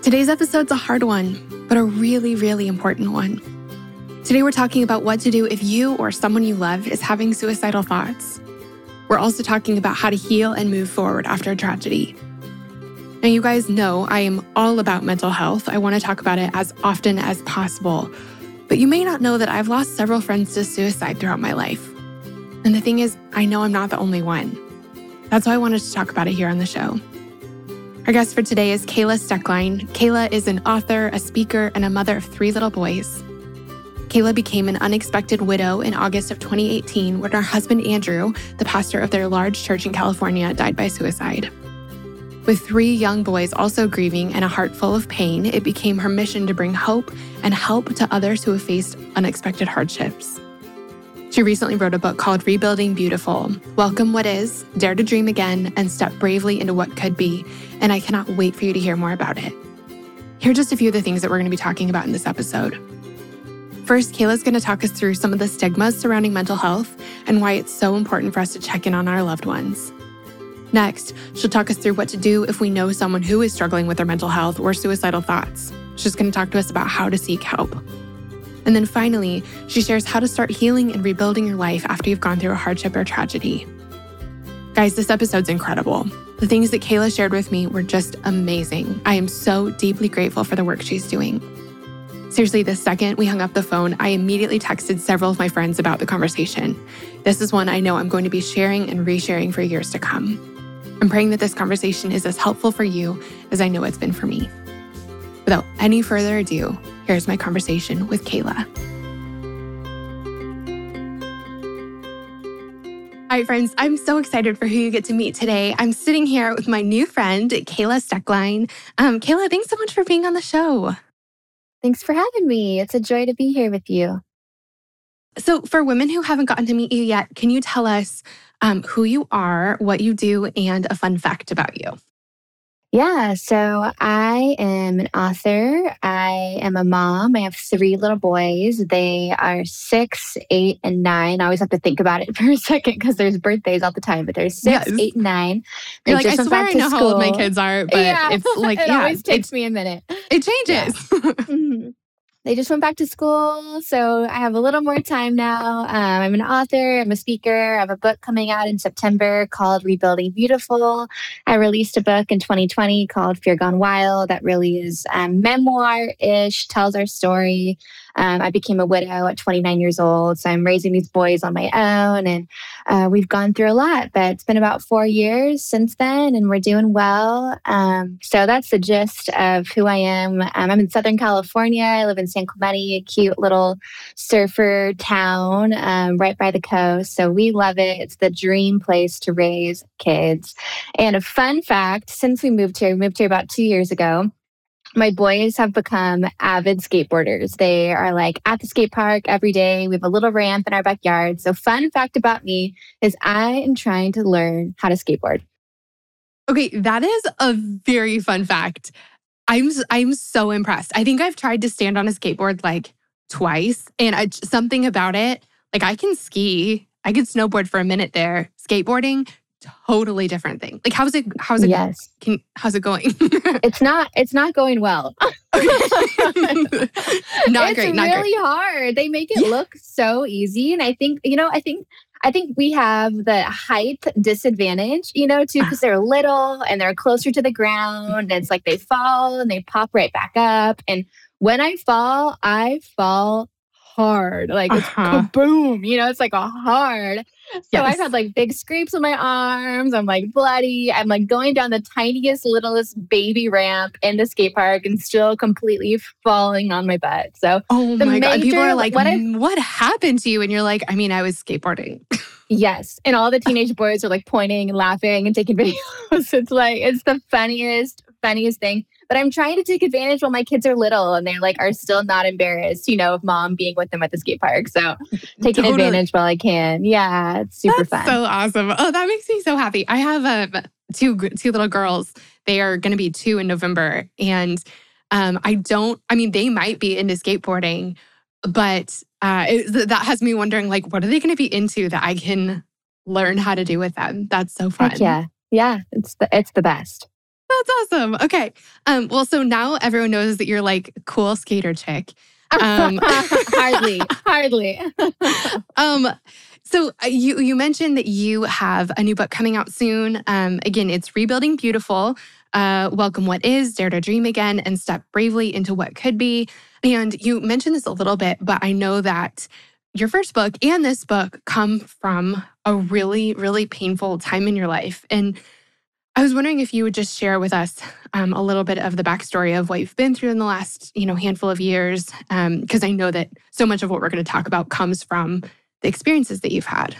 Today's episode's a hard one, but a really, really important one. Today, we're talking about what to do if you or someone you love is having suicidal thoughts. We're also talking about how to heal and move forward after a tragedy. Now, you guys know I am all about mental health. I want to talk about it as often as possible. But you may not know that I've lost several friends to suicide throughout my life. And the thing is, I know I'm not the only one. That's why I wanted to talk about it here on the show. Our guest for today is Kayla Stoecklein. Kayla is an author, a speaker, and a mother of three little boys. Kayla became an unexpected widow in August of 2018 when her husband Andrew, the pastor of their large church in California, died by suicide. With three young boys also grieving and a heart full of pain, it became her mission to bring hope and help to others who have faced unexpected hardships. She recently wrote a book called Rebuilding Beautiful Welcome What Is, Dare to Dream Again, and Step Bravely into What Could Be. And I cannot wait for you to hear more about it. Here are just a few of the things that we're going to be talking about in this episode. First, Kayla's going to talk us through some of the stigmas surrounding mental health and why it's so important for us to check in on our loved ones. Next, she'll talk us through what to do if we know someone who is struggling with their mental health or suicidal thoughts. She's going to talk to us about how to seek help. And then finally, she shares how to start healing and rebuilding your life after you've gone through a hardship or tragedy. Guys, this episode's incredible. The things that Kayla shared with me were just amazing. I am so deeply grateful for the work she's doing. Seriously, the second we hung up the phone, I immediately texted several of my friends about the conversation. This is one I know I'm going to be sharing and resharing for years to come. I'm praying that this conversation is as helpful for you as I know it's been for me. Without any further ado, here's my conversation with Kayla. Hi, friends, I'm so excited for who you get to meet today. I'm sitting here with my new friend, Kayla Stoecklein. Um, Kayla, thanks so much for being on the show. Thanks for having me. It's a joy to be here with you. So, for women who haven't gotten to meet you yet, can you tell us um, who you are, what you do, and a fun fact about you? Yeah, so I am an author. I am a mom. I have three little boys. They are six, eight, and nine. I always have to think about it for a second because there's birthdays all the time, but there's six, yes. eight, and nine. They You're like, I swear I know school. how old my kids are, but yeah. it's like, it yeah, always takes me a minute. It changes. Yeah. mm-hmm they just went back to school. So I have a little more time now. Um, I'm an author, I'm a speaker. I have a book coming out in September called Rebuilding Beautiful. I released a book in 2020 called Fear Gone Wild that really is um, memoir ish, tells our story um, I became a widow at 29 years old. So I'm raising these boys on my own. And uh, we've gone through a lot, but it's been about four years since then, and we're doing well. Um, so that's the gist of who I am. Um, I'm in Southern California. I live in San Clemente, a cute little surfer town um, right by the coast. So we love it. It's the dream place to raise kids. And a fun fact since we moved here, we moved here about two years ago my boys have become avid skateboarders. They are like at the skate park every day. We have a little ramp in our backyard. So, fun fact about me is I am trying to learn how to skateboard. Okay, that is a very fun fact. I'm I'm so impressed. I think I've tried to stand on a skateboard like twice, and I, something about it, like I can ski, I can snowboard for a minute there. Skateboarding, totally different thing. Like how's it how's it yes. Can, how's it going? it's not it's not going well. not it's great. Not really great. hard. They make it yeah. look so easy. And I think, you know, I think I think we have the height disadvantage, you know, too, because ah. they're little and they're closer to the ground. And it's like they fall and they pop right back up. And when I fall, I fall hard. Like it's uh-huh. boom, you know, it's like a hard. So yes. I've had like big scrapes on my arms. I'm like bloody. I'm like going down the tiniest, littlest baby ramp in the skate park and still completely falling on my butt. So, oh my major, God. People are like, what, I, what happened to you? And you're like, I mean, I was skateboarding. yes. And all the teenage boys are like pointing and laughing and taking videos. it's like, it's the funniest funniest thing. But I'm trying to take advantage while my kids are little and they like are still not embarrassed, you know, of mom being with them at the skate park. So taking totally. advantage while I can. Yeah, it's super That's fun. So awesome. Oh, that makes me so happy. I have um, two two little girls. They are going to be two in November, and um, I don't. I mean, they might be into skateboarding, but uh, it, that has me wondering, like, what are they going to be into that I can learn how to do with them? That's so fun. Heck yeah, yeah, it's the it's the best. That's awesome. Okay. Um, well, so now everyone knows that you're like cool skater chick. Um, hardly, hardly. um, so uh, you you mentioned that you have a new book coming out soon. Um, again, it's rebuilding beautiful. Uh, welcome what is, dare to dream again, and step bravely into what could be. And you mentioned this a little bit, but I know that your first book and this book come from a really, really painful time in your life. And I was wondering if you would just share with us um, a little bit of the backstory of what you've been through in the last, you know, handful of years, because um, I know that so much of what we're going to talk about comes from the experiences that you've had.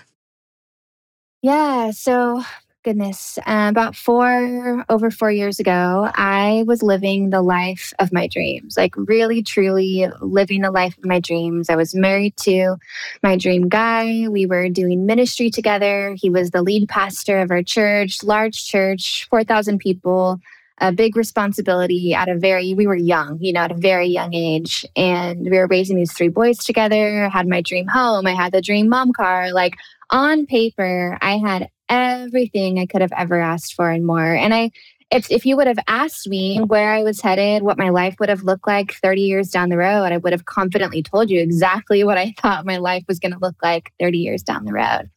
Yeah. So goodness, uh, about four, over four years ago, I was living the life of my dreams, like really, truly living the life of my dreams. I was married to my dream guy. We were doing ministry together. He was the lead pastor of our church, large church, 4,000 people. A big responsibility at a very, we were young, you know, at a very young age. And we were raising these three boys together. Had my dream home. I had the dream mom car. Like on paper, I had everything I could have ever asked for and more. And I, if, if you would have asked me where I was headed, what my life would have looked like 30 years down the road, I would have confidently told you exactly what I thought my life was going to look like 30 years down the road.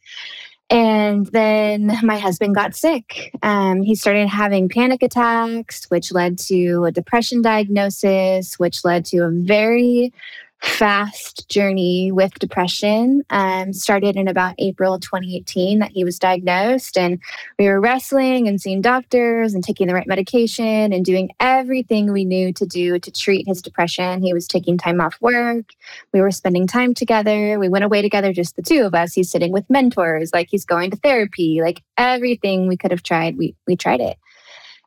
And then my husband got sick. Um, he started having panic attacks, which led to a depression diagnosis, which led to a very fast journey with depression um, started in about April 2018 that he was diagnosed. And we were wrestling and seeing doctors and taking the right medication and doing everything we knew to do to treat his depression. He was taking time off work. We were spending time together. We went away together, just the two of us. He's sitting with mentors, like he's going to therapy, like everything we could have tried, we, we tried it.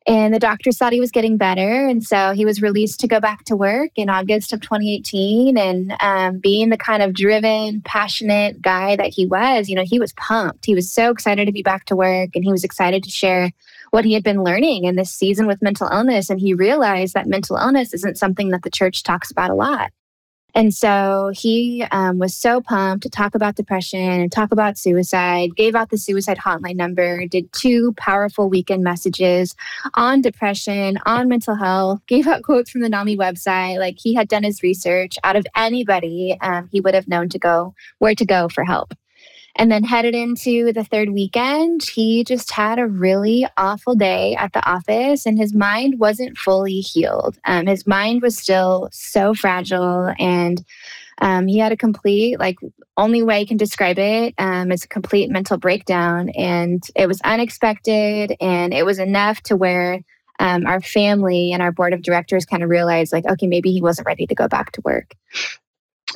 And the doctors thought he was getting better. And so he was released to go back to work in August of 2018. And um, being the kind of driven, passionate guy that he was, you know, he was pumped. He was so excited to be back to work and he was excited to share what he had been learning in this season with mental illness. And he realized that mental illness isn't something that the church talks about a lot. And so he um, was so pumped to talk about depression and talk about suicide, gave out the suicide hotline number, did two powerful weekend messages on depression, on mental health, gave out quotes from the NAMI website. Like he had done his research out of anybody, um, he would have known to go where to go for help. And then headed into the third weekend, he just had a really awful day at the office and his mind wasn't fully healed. Um, his mind was still so fragile and um, he had a complete, like, only way I can describe it um, is a complete mental breakdown. And it was unexpected and it was enough to where um, our family and our board of directors kind of realized, like, okay, maybe he wasn't ready to go back to work.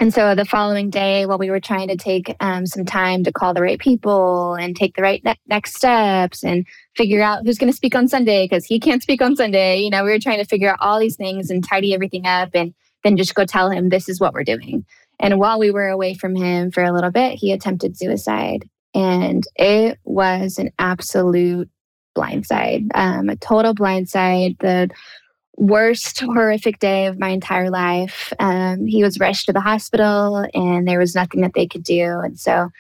And so the following day, while we were trying to take um, some time to call the right people and take the right ne- next steps and figure out who's going to speak on Sunday because he can't speak on Sunday, you know, we were trying to figure out all these things and tidy everything up and then just go tell him this is what we're doing. And while we were away from him for a little bit, he attempted suicide. And it was an absolute blindside, um, a total blindside. The worst horrific day of my entire life. Um, he was rushed to the hospital, and there was nothing that they could do. And so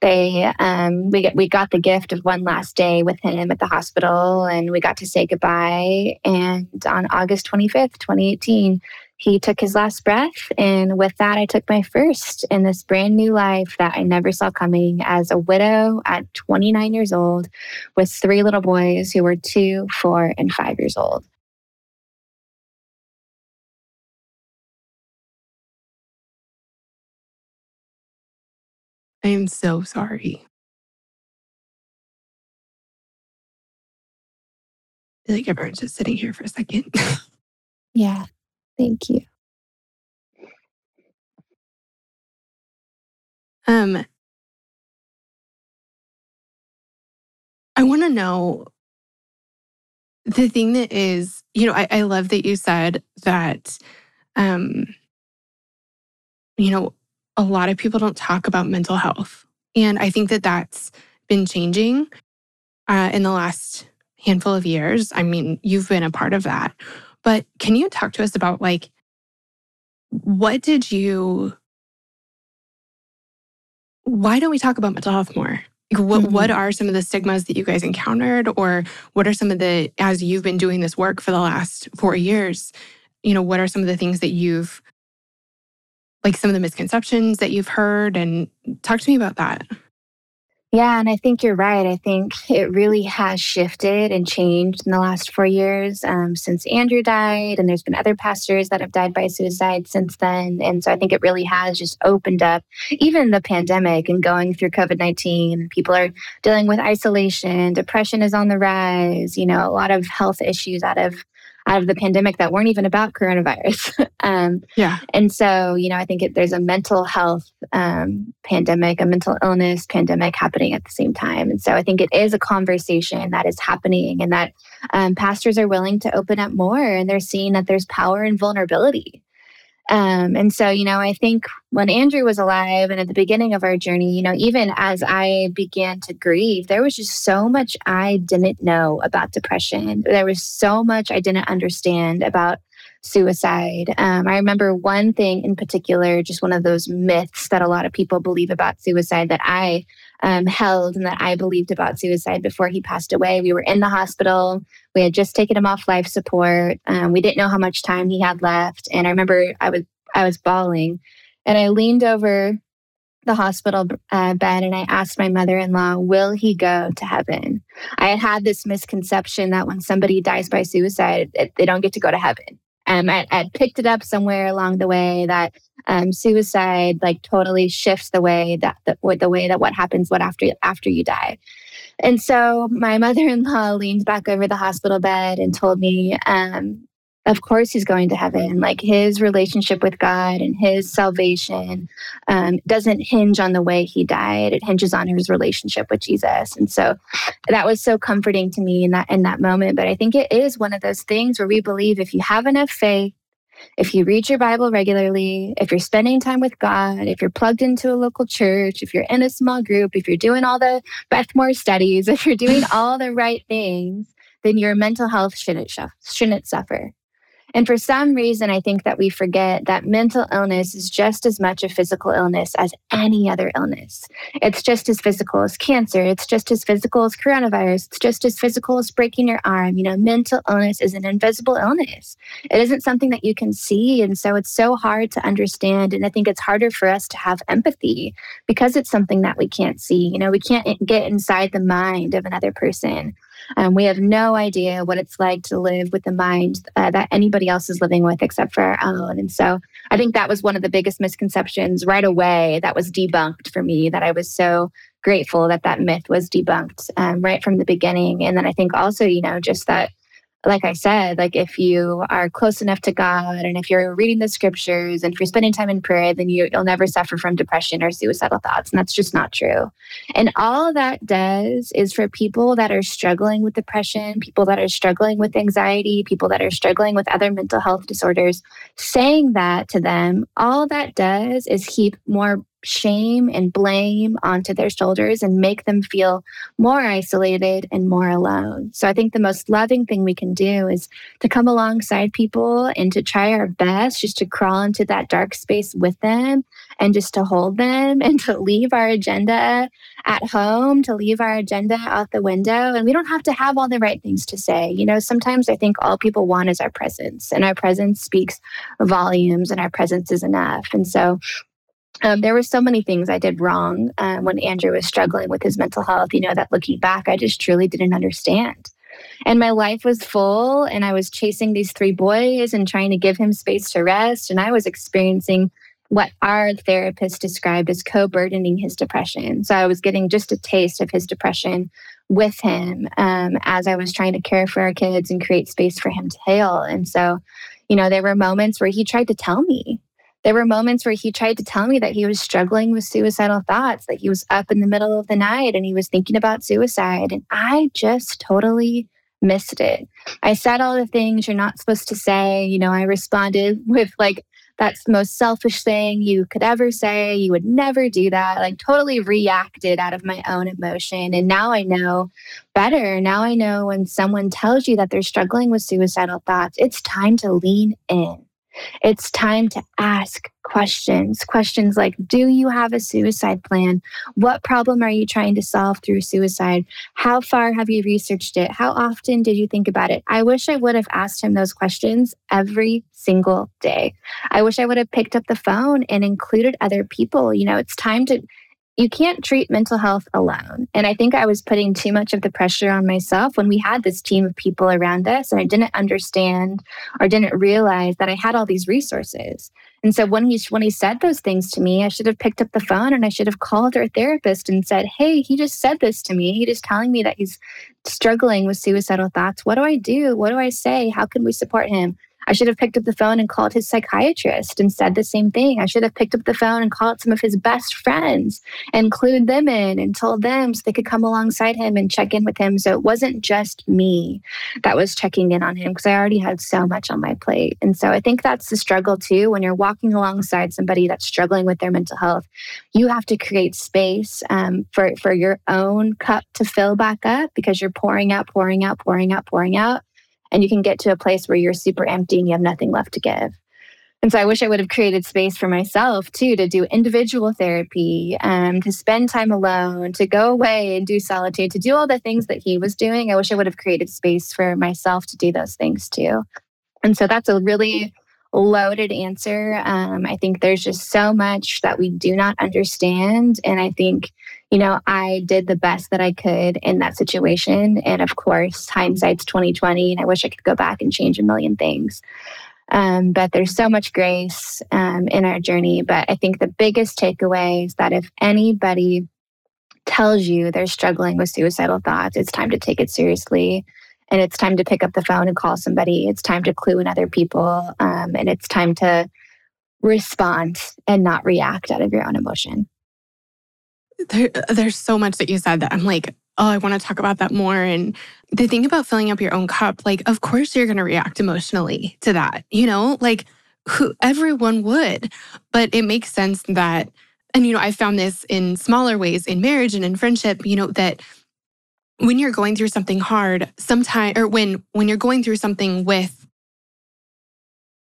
they um, we get, we got the gift of one last day with him at the hospital, and we got to say goodbye. And on August twenty fifth, twenty eighteen. He took his last breath, and with that, I took my first in this brand new life that I never saw coming as a widow at 29 years old with three little boys who were two, four, and five years old. I am so sorry. I feel like everyone's just sitting here for a second. yeah. Thank you. Um, I want to know The thing that is, you know, I, I love that you said that, um, you know, a lot of people don't talk about mental health. And I think that that's been changing uh, in the last handful of years. I mean, you've been a part of that. But can you talk to us about like, what did you, why don't we talk about mental health more? Like what, mm-hmm. what are some of the stigmas that you guys encountered? Or what are some of the, as you've been doing this work for the last four years, you know, what are some of the things that you've, like some of the misconceptions that you've heard? And talk to me about that. Yeah, and I think you're right. I think it really has shifted and changed in the last four years um, since Andrew died, and there's been other pastors that have died by suicide since then. And so I think it really has just opened up, even the pandemic and going through COVID 19. People are dealing with isolation, depression is on the rise, you know, a lot of health issues out of out of the pandemic that weren't even about coronavirus. um, yeah. And so, you know, I think it, there's a mental health um, pandemic, a mental illness pandemic happening at the same time. And so I think it is a conversation that is happening and that um, pastors are willing to open up more and they're seeing that there's power in vulnerability. Um, and so, you know, I think when Andrew was alive and at the beginning of our journey, you know, even as I began to grieve, there was just so much I didn't know about depression. There was so much I didn't understand about suicide. Um, I remember one thing in particular, just one of those myths that a lot of people believe about suicide that I um, held and that I believed about suicide before he passed away. We were in the hospital. We had just taken him off life support. Um, we didn't know how much time he had left, and I remember I was I was bawling, and I leaned over the hospital uh, bed and I asked my mother in law, Will he go to heaven? I had had this misconception that when somebody dies by suicide, they don't get to go to heaven. Um, I, I picked it up somewhere along the way that um, suicide like totally shifts the way that the, the way that what happens what after after you die. And so my mother-in-law leaned back over the hospital bed and told me, um, of course he's going to heaven. Like his relationship with God and his salvation um, doesn't hinge on the way he died. It hinges on his relationship with Jesus. And so that was so comforting to me in that in that moment. But I think it is one of those things where we believe if you have enough faith, if you read your Bible regularly, if you're spending time with God, if you're plugged into a local church, if you're in a small group, if you're doing all the Beth Moore studies, if you're doing all the right things, then your mental health shouldn't, shouldn't suffer. And for some reason, I think that we forget that mental illness is just as much a physical illness as any other illness. It's just as physical as cancer. It's just as physical as coronavirus. It's just as physical as breaking your arm. You know, mental illness is an invisible illness. It isn't something that you can see. And so it's so hard to understand. And I think it's harder for us to have empathy because it's something that we can't see. You know, we can't get inside the mind of another person. Um, we have no idea what it's like to live with the mind uh, that anybody else is living with except for our own. And so I think that was one of the biggest misconceptions right away that was debunked for me, that I was so grateful that that myth was debunked um, right from the beginning. And then I think also, you know, just that like I said, like if you are close enough to God and if you're reading the scriptures and if you're spending time in prayer, then you, will never suffer from depression or suicidal thoughts. And that's just not true. And all that does is for people that are struggling with depression, people that are struggling with anxiety, people that are struggling with other mental health disorders, saying that to them, all that does is heap more shame and blame onto their shoulders and make them feel more isolated and more alone. So I think the most loving thing we can do is to come alongside people and to try our best just to crawl into that dark space with them and just to hold them and to leave our agenda at home, to leave our agenda out the window. And we don't have to have all the right things to say. You know, sometimes I think all people want is our presence, and our presence speaks volumes, and our presence is enough. And so um, there were so many things I did wrong uh, when Andrew was struggling with his mental health, you know, that looking back, I just truly didn't understand. And my life was full, and I was chasing these three boys and trying to give him space to rest. And I was experiencing what our therapist described as co burdening his depression. So I was getting just a taste of his depression with him um, as I was trying to care for our kids and create space for him to heal. And so, you know, there were moments where he tried to tell me, there were moments where he tried to tell me that he was struggling with suicidal thoughts, that he was up in the middle of the night and he was thinking about suicide. And I just totally missed it. I said all the things you're not supposed to say. You know, I responded with like, that's the most selfish thing you could ever say. You would never do that. Like, totally reacted out of my own emotion. And now I know better. Now I know when someone tells you that they're struggling with suicidal thoughts, it's time to lean in. It's time to ask questions. Questions like Do you have a suicide plan? What problem are you trying to solve through suicide? How far have you researched it? How often did you think about it? I wish I would have asked him those questions every single day. I wish I would have picked up the phone and included other people. You know, it's time to you can't treat mental health alone. And I think I was putting too much of the pressure on myself when we had this team of people around us and I didn't understand or didn't realize that I had all these resources. And so when he when he said those things to me, I should have picked up the phone and I should have called our therapist and said, "Hey, he just said this to me. He just telling me that he's struggling with suicidal thoughts. What do I do? What do I say? How can we support him?" I should have picked up the phone and called his psychiatrist and said the same thing. I should have picked up the phone and called some of his best friends and clued them in and told them so they could come alongside him and check in with him. So it wasn't just me that was checking in on him because I already had so much on my plate. And so I think that's the struggle too. When you're walking alongside somebody that's struggling with their mental health, you have to create space um, for, for your own cup to fill back up because you're pouring out, pouring out, pouring out, pouring out and you can get to a place where you're super empty and you have nothing left to give. And so I wish I would have created space for myself too to do individual therapy, um, to spend time alone, to go away and do solitude, to do all the things that he was doing. I wish I would have created space for myself to do those things too. And so that's a really loaded answer. Um, I think there's just so much that we do not understand. And I think you know, I did the best that I could in that situation. And of course, hindsight's 2020, and I wish I could go back and change a million things. Um, but there's so much grace um, in our journey. But I think the biggest takeaway is that if anybody tells you they're struggling with suicidal thoughts, it's time to take it seriously. And it's time to pick up the phone and call somebody. It's time to clue in other people. Um, and it's time to respond and not react out of your own emotion there, there's so much that you said that I'm like, oh, I want to talk about that more. And the thing about filling up your own cup, like, of course you're going to react emotionally to that, you know, like who everyone would. But it makes sense that, and, you know, I found this in smaller ways in marriage and in friendship, you know, that when you're going through something hard, sometimes, or when, when you're going through something with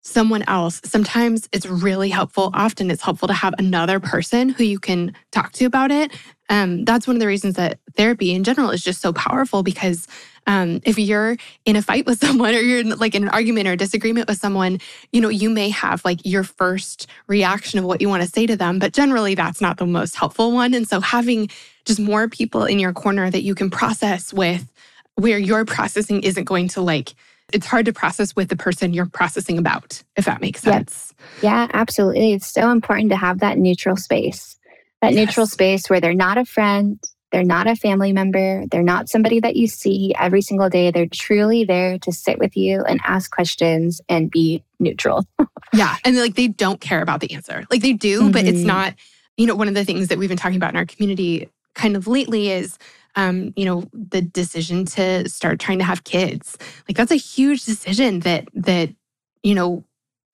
someone else, sometimes it's really helpful. Often it's helpful to have another person who you can talk to about it. Um, that's one of the reasons that therapy in general is just so powerful because um, if you're in a fight with someone or you're in, like in an argument or disagreement with someone, you know, you may have like your first reaction of what you want to say to them, but generally that's not the most helpful one. And so having just more people in your corner that you can process with where your processing isn't going to like it's hard to process with the person you're processing about, if that makes sense. Yeah, absolutely. It's so important to have that neutral space, that yes. neutral space where they're not a friend, they're not a family member, they're not somebody that you see every single day. They're truly there to sit with you and ask questions and be neutral. yeah. And like they don't care about the answer. Like they do, mm-hmm. but it's mm-hmm. not, you know, one of the things that we've been talking about in our community kind of lately is um, you know, the decision to start trying to have kids. Like that's a huge decision that that, you know,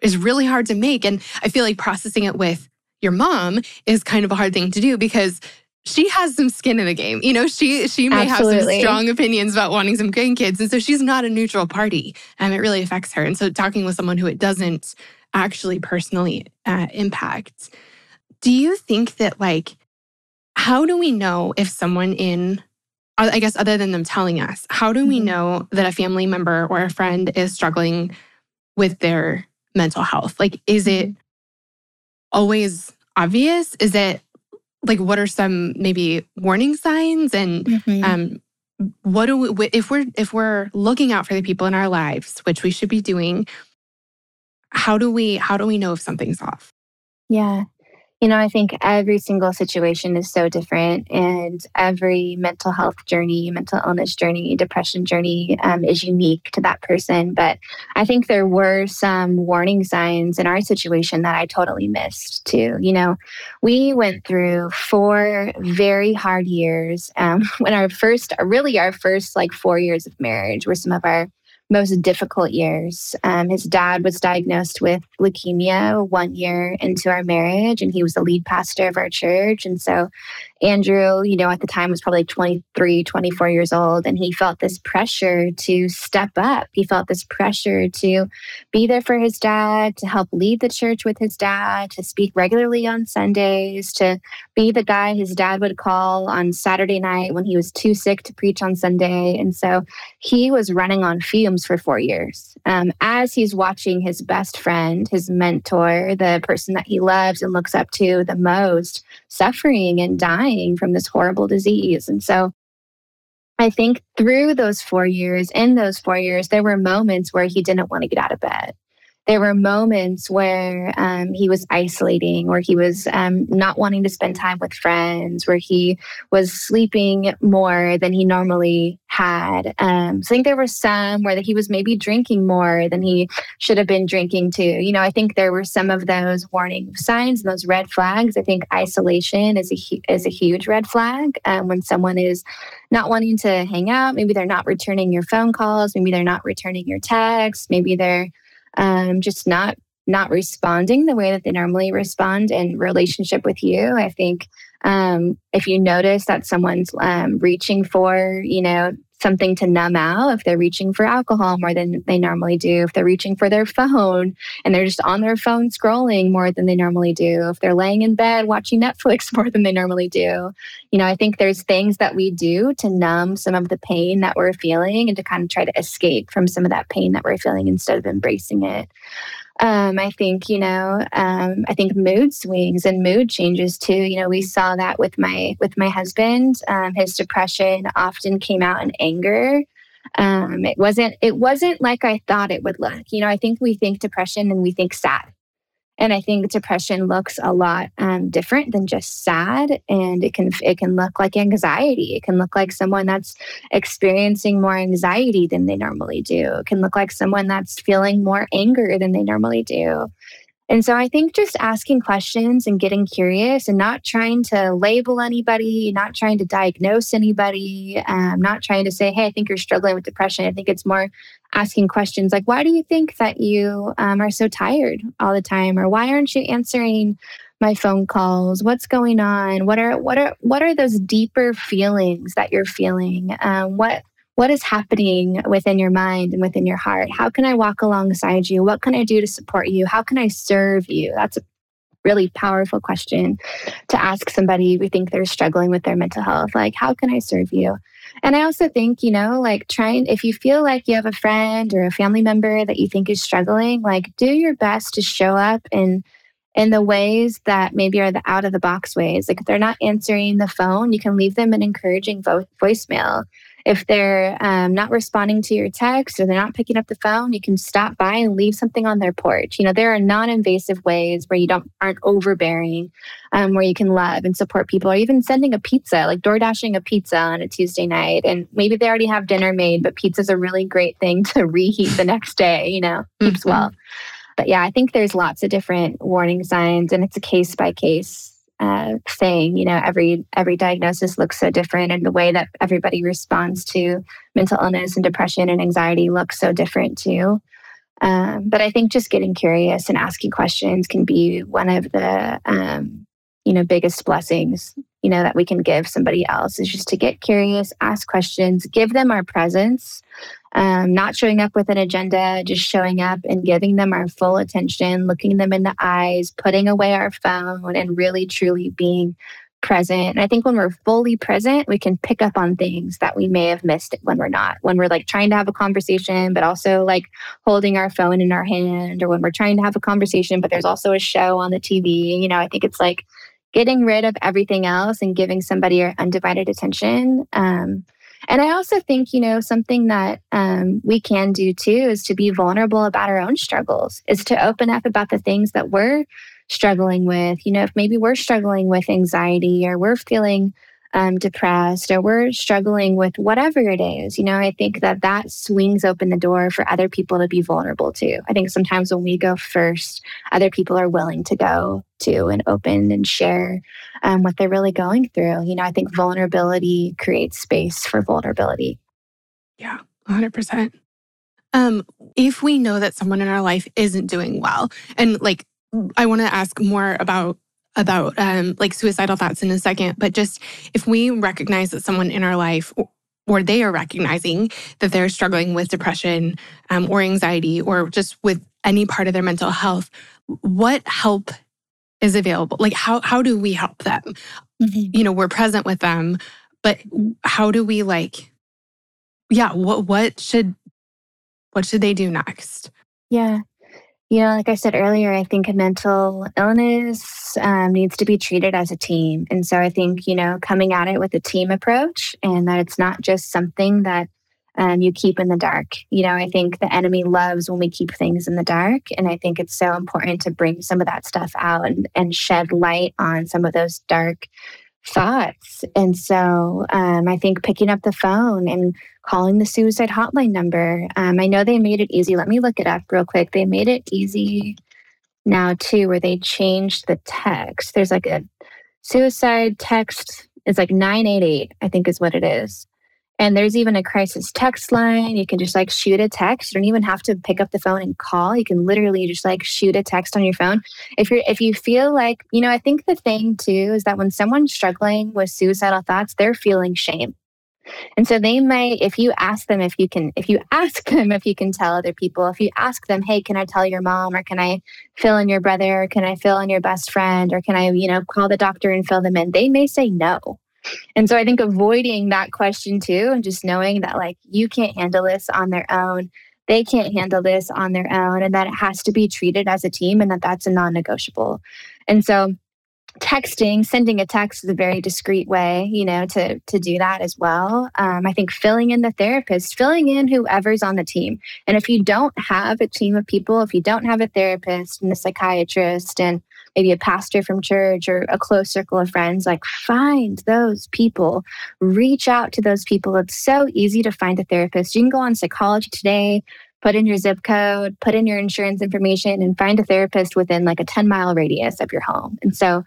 is really hard to make. And I feel like processing it with your mom is kind of a hard thing to do because she has some skin in the game. You know, she she may Absolutely. have some strong opinions about wanting some grandkids. And so she's not a neutral party. And it really affects her. And so talking with someone who it doesn't actually personally uh, impact. Do you think that like how do we know if someone in I guess, other than them telling us, how do we mm-hmm. know that a family member or a friend is struggling with their mental health? Like, is it mm-hmm. always obvious? Is it like, what are some maybe warning signs? And mm-hmm. um, what do we, if we're, if we're looking out for the people in our lives, which we should be doing, how do we, how do we know if something's off? Yeah. You know, I think every single situation is so different, and every mental health journey, mental illness journey, depression journey um, is unique to that person. But I think there were some warning signs in our situation that I totally missed too. You know, we went through four very hard years um, when our first, really our first like four years of marriage were some of our most difficult years. Um, his dad was diagnosed with leukemia one year into our marriage, and he was the lead pastor of our church. And so Andrew, you know, at the time was probably 23, 24 years old, and he felt this pressure to step up. He felt this pressure to be there for his dad, to help lead the church with his dad, to speak regularly on Sundays, to be the guy his dad would call on Saturday night when he was too sick to preach on Sunday. And so he was running on fumes for four years. Um, as he's watching his best friend, his mentor, the person that he loves and looks up to the most, suffering and dying from this horrible disease. And so I think through those four years, in those four years, there were moments where he didn't want to get out of bed there were moments where um, he was isolating, where he was um, not wanting to spend time with friends, where he was sleeping more than he normally had. Um, so I think there were some where he was maybe drinking more than he should have been drinking too. You know, I think there were some of those warning signs and those red flags. I think isolation is a is a huge red flag um, when someone is not wanting to hang out. Maybe they're not returning your phone calls. Maybe they're not returning your texts. Maybe they're um, just not not responding the way that they normally respond in relationship with you. I think um, if you notice that someone's um, reaching for, you know, something to numb out, if they're reaching for alcohol more than they normally do, if they're reaching for their phone and they're just on their phone scrolling more than they normally do, if they're laying in bed watching Netflix more than they normally do, you know, I think there's things that we do to numb some of the pain that we're feeling and to kind of try to escape from some of that pain that we're feeling instead of embracing it. Um, I think, you know, um, I think mood swings and mood changes too. You know, we saw that with my with my husband. Um, his depression often came out in anger. Um, it wasn't it wasn't like I thought it would look. You know, I think we think depression and we think sad. And I think depression looks a lot um, different than just sad, and it can it can look like anxiety. It can look like someone that's experiencing more anxiety than they normally do. It can look like someone that's feeling more anger than they normally do. And so I think just asking questions and getting curious and not trying to label anybody, not trying to diagnose anybody, um, not trying to say, hey, I think you're struggling with depression. I think it's more asking questions like, why do you think that you um, are so tired all the time? Or why aren't you answering my phone calls? What's going on? What are what are what are those deeper feelings that you're feeling? Um, what what is happening within your mind and within your heart? How can I walk alongside you? What can I do to support you? How can I serve you? That's a really powerful question to ask somebody we think they're struggling with their mental health. Like, how can I serve you? And I also think, you know, like trying, if you feel like you have a friend or a family member that you think is struggling, like do your best to show up in in the ways that maybe are the out of the box ways. Like if they're not answering the phone, you can leave them an encouraging vo- voicemail. If they're um, not responding to your text or they're not picking up the phone, you can stop by and leave something on their porch. You know, there are non-invasive ways where you don't aren't overbearing, um, where you can love and support people, or even sending a pizza, like door dashing a pizza on a Tuesday night, and maybe they already have dinner made, but pizza's a really great thing to reheat the next day. You know, keeps mm-hmm. well. But yeah, I think there's lots of different warning signs, and it's a case by case uh, saying, you know, every every diagnosis looks so different, and the way that everybody responds to mental illness and depression and anxiety looks so different too. Um, but I think just getting curious and asking questions can be one of the um, you know biggest blessings you know that we can give somebody else is just to get curious ask questions give them our presence um, not showing up with an agenda just showing up and giving them our full attention looking them in the eyes putting away our phone and really truly being present and i think when we're fully present we can pick up on things that we may have missed when we're not when we're like trying to have a conversation but also like holding our phone in our hand or when we're trying to have a conversation but there's also a show on the tv you know i think it's like getting rid of everything else and giving somebody your undivided attention. Um, and I also think, you know, something that um, we can do too is to be vulnerable about our own struggles, is to open up about the things that we're struggling with. You know, if maybe we're struggling with anxiety or we're feeling um, depressed or we're struggling with whatever it is, you know, I think that that swings open the door for other people to be vulnerable too. I think sometimes when we go first, other people are willing to go to and open and share um, what they're really going through. You know, I think vulnerability creates space for vulnerability. Yeah, 100%. Um, if we know that someone in our life isn't doing well, and like, I want to ask more about about um, like suicidal thoughts in a second, but just if we recognize that someone in our life or they are recognizing that they're struggling with depression um, or anxiety or just with any part of their mental health, what help is available? Like how how do we help them? Mm-hmm. You know, we're present with them, but how do we like yeah, what what should what should they do next? Yeah. You know, like I said earlier, I think a mental illness um, needs to be treated as a team. And so I think, you know, coming at it with a team approach and that it's not just something that um, you keep in the dark. You know, I think the enemy loves when we keep things in the dark. And I think it's so important to bring some of that stuff out and, and shed light on some of those dark thoughts. And so um, I think picking up the phone and calling the suicide hotline number. Um, I know they made it easy. Let me look it up real quick. They made it easy now too, where they changed the text. There's like a suicide text. It's like 988, I think is what it is. And there's even a crisis text line. You can just like shoot a text. You don't even have to pick up the phone and call. You can literally just like shoot a text on your phone. If you're if you feel like, you know, I think the thing too is that when someone's struggling with suicidal thoughts, they're feeling shame. And so they might, if you ask them if you can, if you ask them if you can tell other people, if you ask them, hey, can I tell your mom or can I fill in your brother or can I fill in your best friend or can I, you know, call the doctor and fill them in? They may say no. And so I think avoiding that question too and just knowing that like you can't handle this on their own. They can't handle this on their own and that it has to be treated as a team and that that's a non negotiable. And so texting sending a text is a very discreet way you know to to do that as well um, i think filling in the therapist filling in whoever's on the team and if you don't have a team of people if you don't have a therapist and a psychiatrist and maybe a pastor from church or a close circle of friends like find those people reach out to those people it's so easy to find a therapist you can go on psychology today put in your zip code, put in your insurance information, and find a therapist within like a 10 mile radius of your home. And so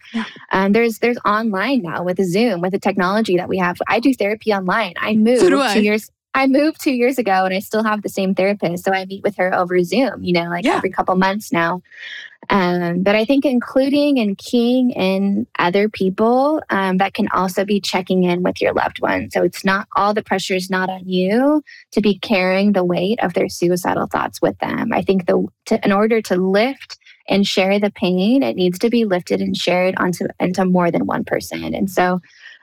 um, there's there's online now with Zoom, with the technology that we have. I do therapy online. I moved so I. two years. I moved two years ago and I still have the same therapist. So I meet with her over Zoom, you know, like yeah. every couple months now. Um, but I think including and keying in other people um, that can also be checking in with your loved one. So it's not all the pressure is not on you to be carrying the weight of their suicidal thoughts with them. I think the to, in order to lift and share the pain, it needs to be lifted and shared onto into more than one person. And so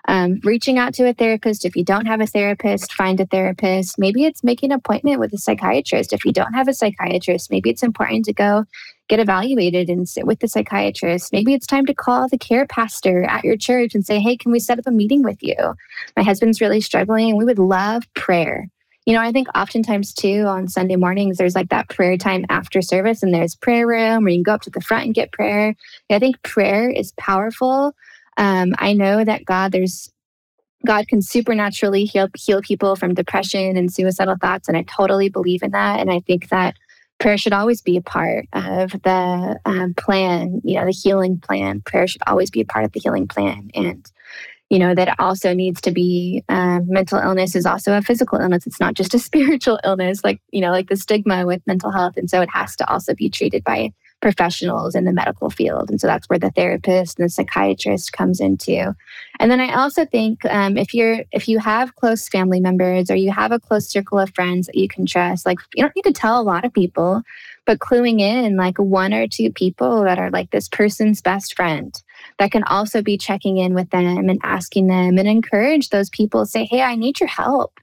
um, reaching out to a therapist. If you don't have a therapist, find a therapist. Maybe it's making an appointment with a psychiatrist. If you don't have a psychiatrist, maybe it's important to go get evaluated and sit with the psychiatrist. Maybe it's time to call the care pastor at your church and say, hey, can we set up a meeting with you? My husband's really struggling and we would love prayer. You know, I think oftentimes too on Sunday mornings, there's like that prayer time after service, and there's prayer room where you can go up to the front and get prayer. I think prayer is powerful um, I know that God, there's God can supernaturally heal heal people from depression and suicidal thoughts, and I totally believe in that. And I think that prayer should always be a part of the um, plan. You know, the healing plan. Prayer should always be a part of the healing plan, and you know that also needs to be um, mental illness is also a physical illness. It's not just a spiritual illness, like you know, like the stigma with mental health, and so it has to also be treated by professionals in the medical field. And so that's where the therapist and the psychiatrist comes into. And then I also think um, if you're if you have close family members or you have a close circle of friends that you can trust, like you don't need to tell a lot of people, but cluing in like one or two people that are like this person's best friend that can also be checking in with them and asking them and encourage those people say, hey, I need your help.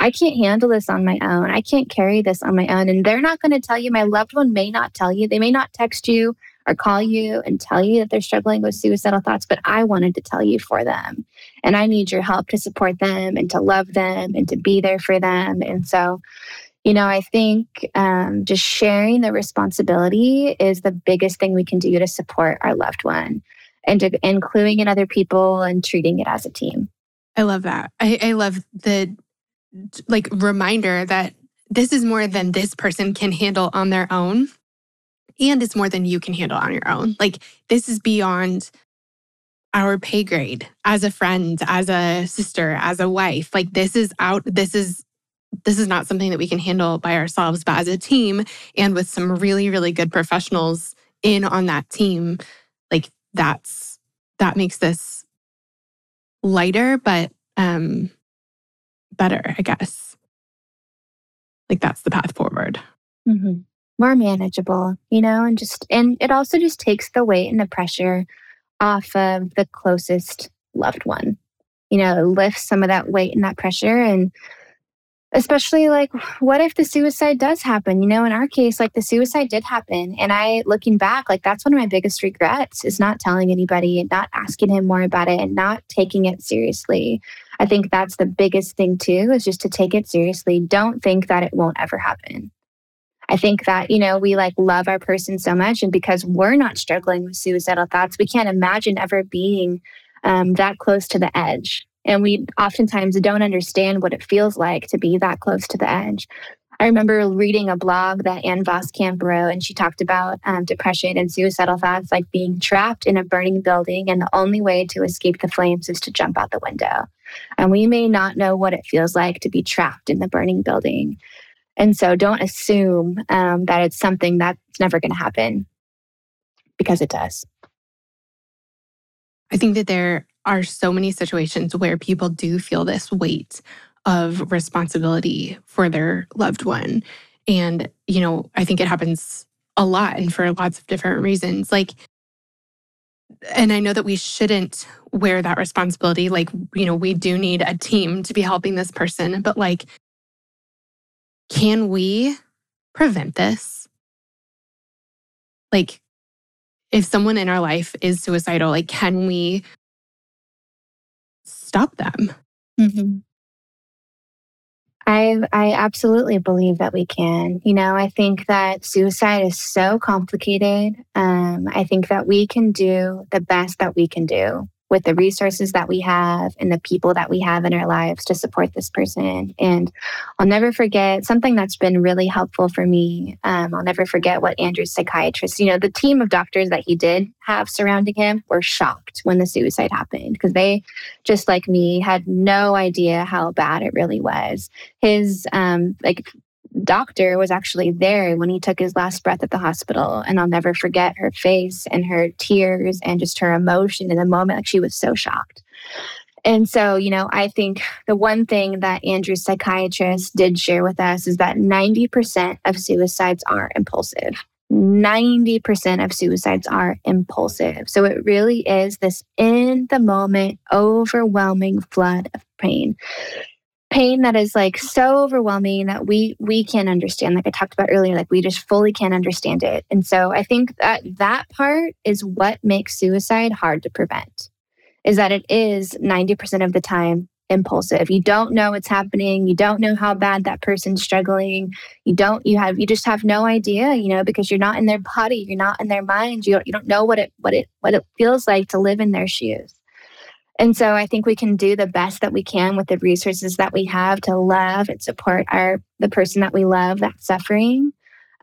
I can't handle this on my own. I can't carry this on my own. And they're not going to tell you. My loved one may not tell you. They may not text you or call you and tell you that they're struggling with suicidal thoughts, but I wanted to tell you for them. And I need your help to support them and to love them and to be there for them. And so, You know, I think um, just sharing the responsibility is the biggest thing we can do to support our loved one and to, including in other people and treating it as a team. I love that. I, I love the like reminder that this is more than this person can handle on their own. And it's more than you can handle on your own. Like this is beyond our pay grade as a friend, as a sister, as a wife. Like this is out, this is this is not something that we can handle by ourselves, but as a team and with some really, really good professionals in on that team, like that's that makes this lighter, but um better, I guess. Like that's the path forward. Mm-hmm. More manageable, you know, and just and it also just takes the weight and the pressure off of the closest loved one. You know, lifts some of that weight and that pressure and especially like what if the suicide does happen you know in our case like the suicide did happen and i looking back like that's one of my biggest regrets is not telling anybody and not asking him more about it and not taking it seriously i think that's the biggest thing too is just to take it seriously. Don't think that it won't ever happen. I think that you know we like love our person so much and because we're not struggling with suicidal thoughts we can't imagine ever being um, that close to the edge. And we oftentimes don't understand what it feels like to be that close to the edge. I remember reading a blog that Ann Voskamp wrote, and she talked about um, depression and suicidal thoughts like being trapped in a burning building, and the only way to escape the flames is to jump out the window. And we may not know what it feels like to be trapped in the burning building. And so don't assume um, that it's something that's never going to happen because it does. I think that there are so many situations where people do feel this weight of responsibility for their loved one. And, you know, I think it happens a lot and for lots of different reasons. Like, and I know that we shouldn't wear that responsibility. Like, you know, we do need a team to be helping this person, but like, can we prevent this? Like, if someone in our life is suicidal, like, can we stop them. Mm-hmm. I I absolutely believe that we can. You know, I think that suicide is so complicated. Um, I think that we can do the best that we can do with the resources that we have and the people that we have in our lives to support this person. And I'll never forget something that's been really helpful for me. Um, I'll never forget what Andrew's psychiatrist, you know, the team of doctors that he did have surrounding him were shocked when the suicide happened because they, just like me, had no idea how bad it really was. His, um, like, doctor was actually there when he took his last breath at the hospital. And I'll never forget her face and her tears and just her emotion in the moment. Like she was so shocked. And so, you know, I think the one thing that Andrew's psychiatrist did share with us is that 90% of suicides are impulsive. 90% of suicides are impulsive. So it really is this in the moment, overwhelming flood of pain pain that is like so overwhelming that we we can't understand like i talked about earlier like we just fully can't understand it. And so i think that that part is what makes suicide hard to prevent is that it is 90% of the time impulsive. You don't know what's happening. You don't know how bad that person's struggling. You don't you have you just have no idea you know because you're not in their body. You're not in their mind. You don't, you don't know what it what it what it feels like to live in their shoes and so I think we can do the best that we can with the resources that we have to love and support our the person that we love that's suffering.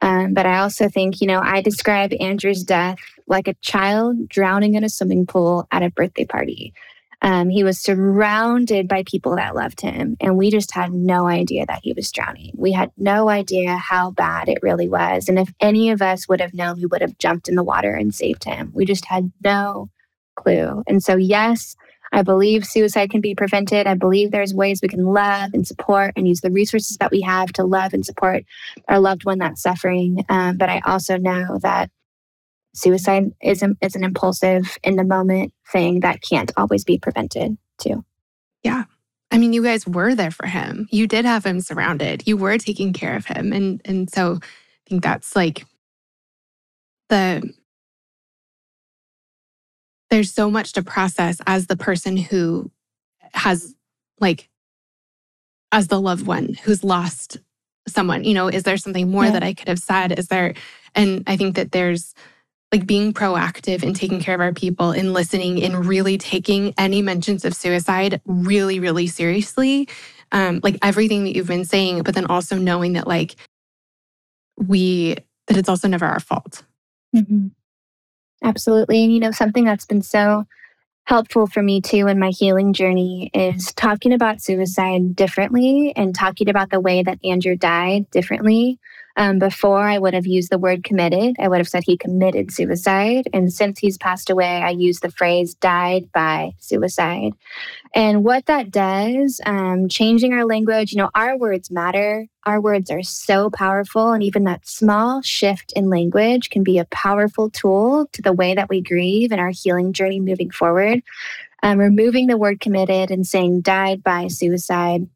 Um, but I also think, you know, I describe Andrew's death like a child drowning in a swimming pool at a birthday party. Um, he was surrounded by people that loved him, and we just had no idea that he was drowning. We had no idea how bad it really was. And if any of us would have known, we would have jumped in the water and saved him. We just had no clue. And so, yes, I believe suicide can be prevented. I believe there's ways we can love and support and use the resources that we have to love and support our loved one that's suffering. Um, but I also know that suicide is, a, is an impulsive, in the moment thing that can't always be prevented, too. Yeah. I mean, you guys were there for him. You did have him surrounded. You were taking care of him. And and so I think that's like the there's so much to process as the person who has like as the loved one who's lost someone? You know, is there something more yeah. that I could have said? Is there, and I think that there's like being proactive and taking care of our people and listening and really taking any mentions of suicide really, really seriously. Um, like everything that you've been saying, but then also knowing that like we, that it's also never our fault. Mm-hmm. Absolutely. And you know, something that's been so helpful for me too in my healing journey is talking about suicide differently and talking about the way that Andrew died differently. Um, before, I would have used the word committed. I would have said he committed suicide. And since he's passed away, I use the phrase died by suicide. And what that does, um, changing our language, you know, our words matter. Our words are so powerful. And even that small shift in language can be a powerful tool to the way that we grieve and our healing journey moving forward. Um, removing the word committed and saying died by suicide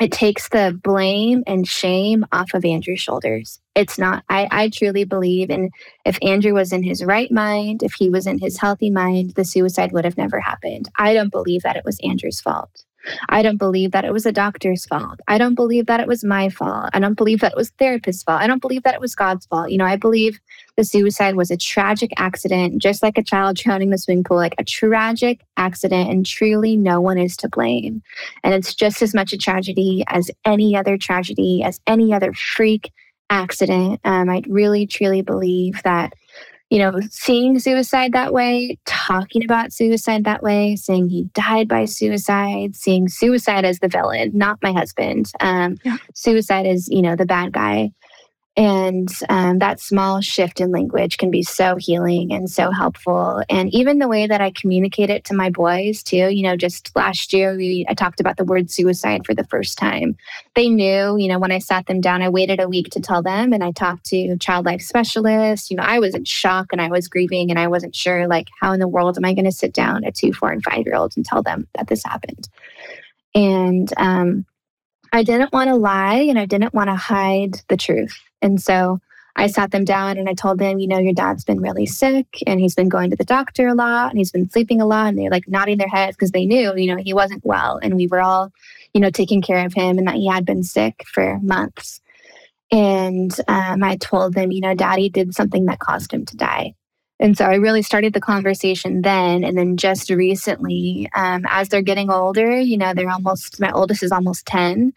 it takes the blame and shame off of Andrew's shoulders. It's not, I, I truly believe, and if Andrew was in his right mind, if he was in his healthy mind, the suicide would have never happened. I don't believe that it was Andrew's fault. I don't believe that it was a doctor's fault. I don't believe that it was my fault. I don't believe that it was therapist's fault. I don't believe that it was God's fault. You know, I believe the suicide was a tragic accident, just like a child drowning in the swimming pool, like a tragic accident, and truly no one is to blame. And it's just as much a tragedy as any other tragedy, as any other freak accident. Um, I really, truly believe that you know, seeing suicide that way, talking about suicide that way, saying he died by suicide, seeing suicide as the villain, not my husband. Um, yeah. Suicide is, you know, the bad guy. And um, that small shift in language can be so healing and so helpful. And even the way that I communicate it to my boys, too. You know, just last year, we, I talked about the word suicide for the first time. They knew, you know, when I sat them down, I waited a week to tell them. And I talked to child life specialists. You know, I was in shock and I was grieving and I wasn't sure, like, how in the world am I going to sit down at two, four, and five year olds and tell them that this happened? And, um, I didn't want to lie and I didn't want to hide the truth. And so I sat them down and I told them, you know, your dad's been really sick and he's been going to the doctor a lot and he's been sleeping a lot. And they're like nodding their heads because they knew, you know, he wasn't well. And we were all, you know, taking care of him and that he had been sick for months. And um, I told them, you know, daddy did something that caused him to die. And so I really started the conversation then. And then just recently, um, as they're getting older, you know, they're almost, my oldest is almost 10.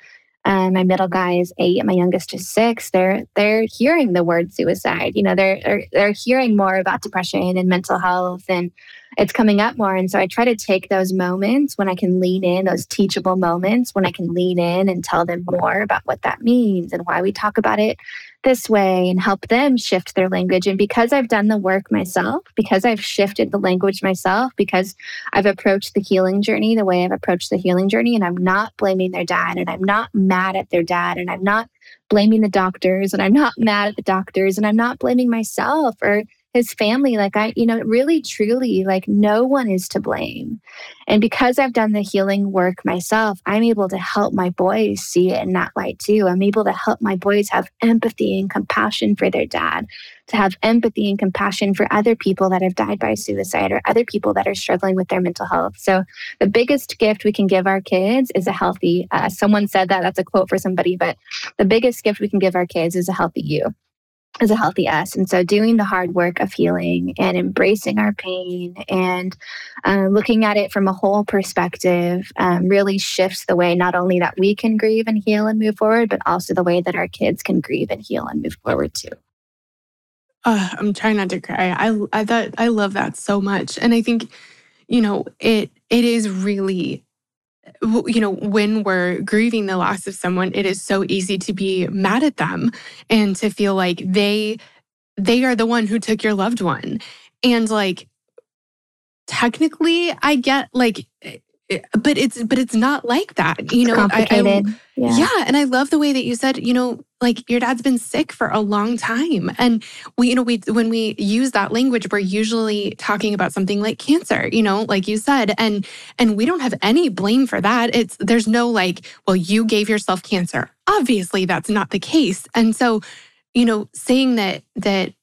Um, my middle guy is eight, my youngest is six. They're they're hearing the word suicide. You know, they're they're hearing more about depression and mental health, and it's coming up more. And so I try to take those moments when I can lean in, those teachable moments when I can lean in and tell them more about what that means and why we talk about it this way and help them shift their language. And because I've done the work myself, because I've shifted the language myself, because I've approached the healing journey the way I've approached the healing journey, and I'm not blaming their dad, and I'm not mad at their dad, and I'm not blaming the doctors, and I'm not mad at the doctors, and I'm not blaming myself or his family like i you know really truly like no one is to blame. And because i've done the healing work myself i'm able to help my boys see it in that light too. I'm able to help my boys have empathy and compassion for their dad to have empathy and compassion for other people that have died by suicide or other people that are struggling with their mental health. So the biggest gift we can give our kids is a healthy uh, someone said that that's a quote for somebody but the biggest gift we can give our kids is a healthy you as a healthy us. And so, doing the hard work of healing and embracing our pain and uh, looking at it from a whole perspective um, really shifts the way not only that we can grieve and heal and move forward, but also the way that our kids can grieve and heal and move forward too. I'm trying not to cry. I I thought I love that so much, and I think you know it it is really you know, when we're grieving the loss of someone, it is so easy to be mad at them and to feel like they they are the one who took your loved one. And like technically I get like Eh, but it's but it's not like that you know I, I, yeah. yeah and i love the way that you said you know like your dad's been sick for a long time and we you know we when we use that language we're usually talking about something like cancer you know like you said and and we don't have any blame for that. It's there's no like well you gave yourself cancer. Obviously that's not the case and so you know saying that that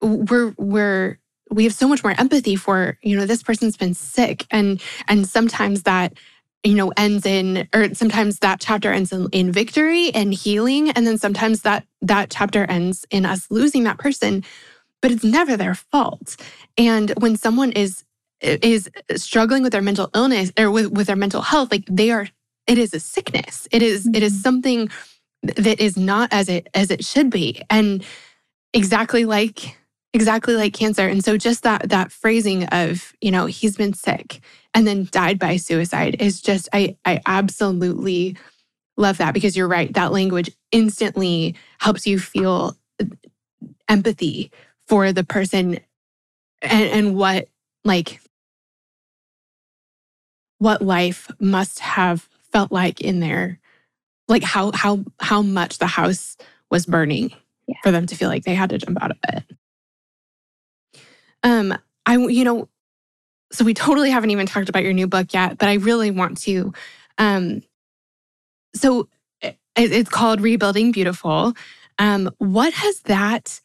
we're we're we have so much more empathy for you know this person's been sick. And and sometimes that you know ends in or sometimes that chapter ends in, in victory and healing. And then sometimes that that chapter ends in us losing that person. But it's never their fault. And when someone is is struggling with their mental illness or with, with their mental health like they are it is a sickness. It is, it is mm-hmm. something that is not as it as it should be. And exactly like exactly like cancer. And so just that that phrasing of you know he's been sick and then died by suicide is just i i absolutely love that because you're right. That language instantly helps you feel empathy for the person and, and what like what life must have felt like in there like how how how much the house was burning yeah. for them to feel like they had to jump out of it um i you know so we totally haven't even talked about your new book yet but i really want to um so it, it's called rebuilding beautiful. Um what has that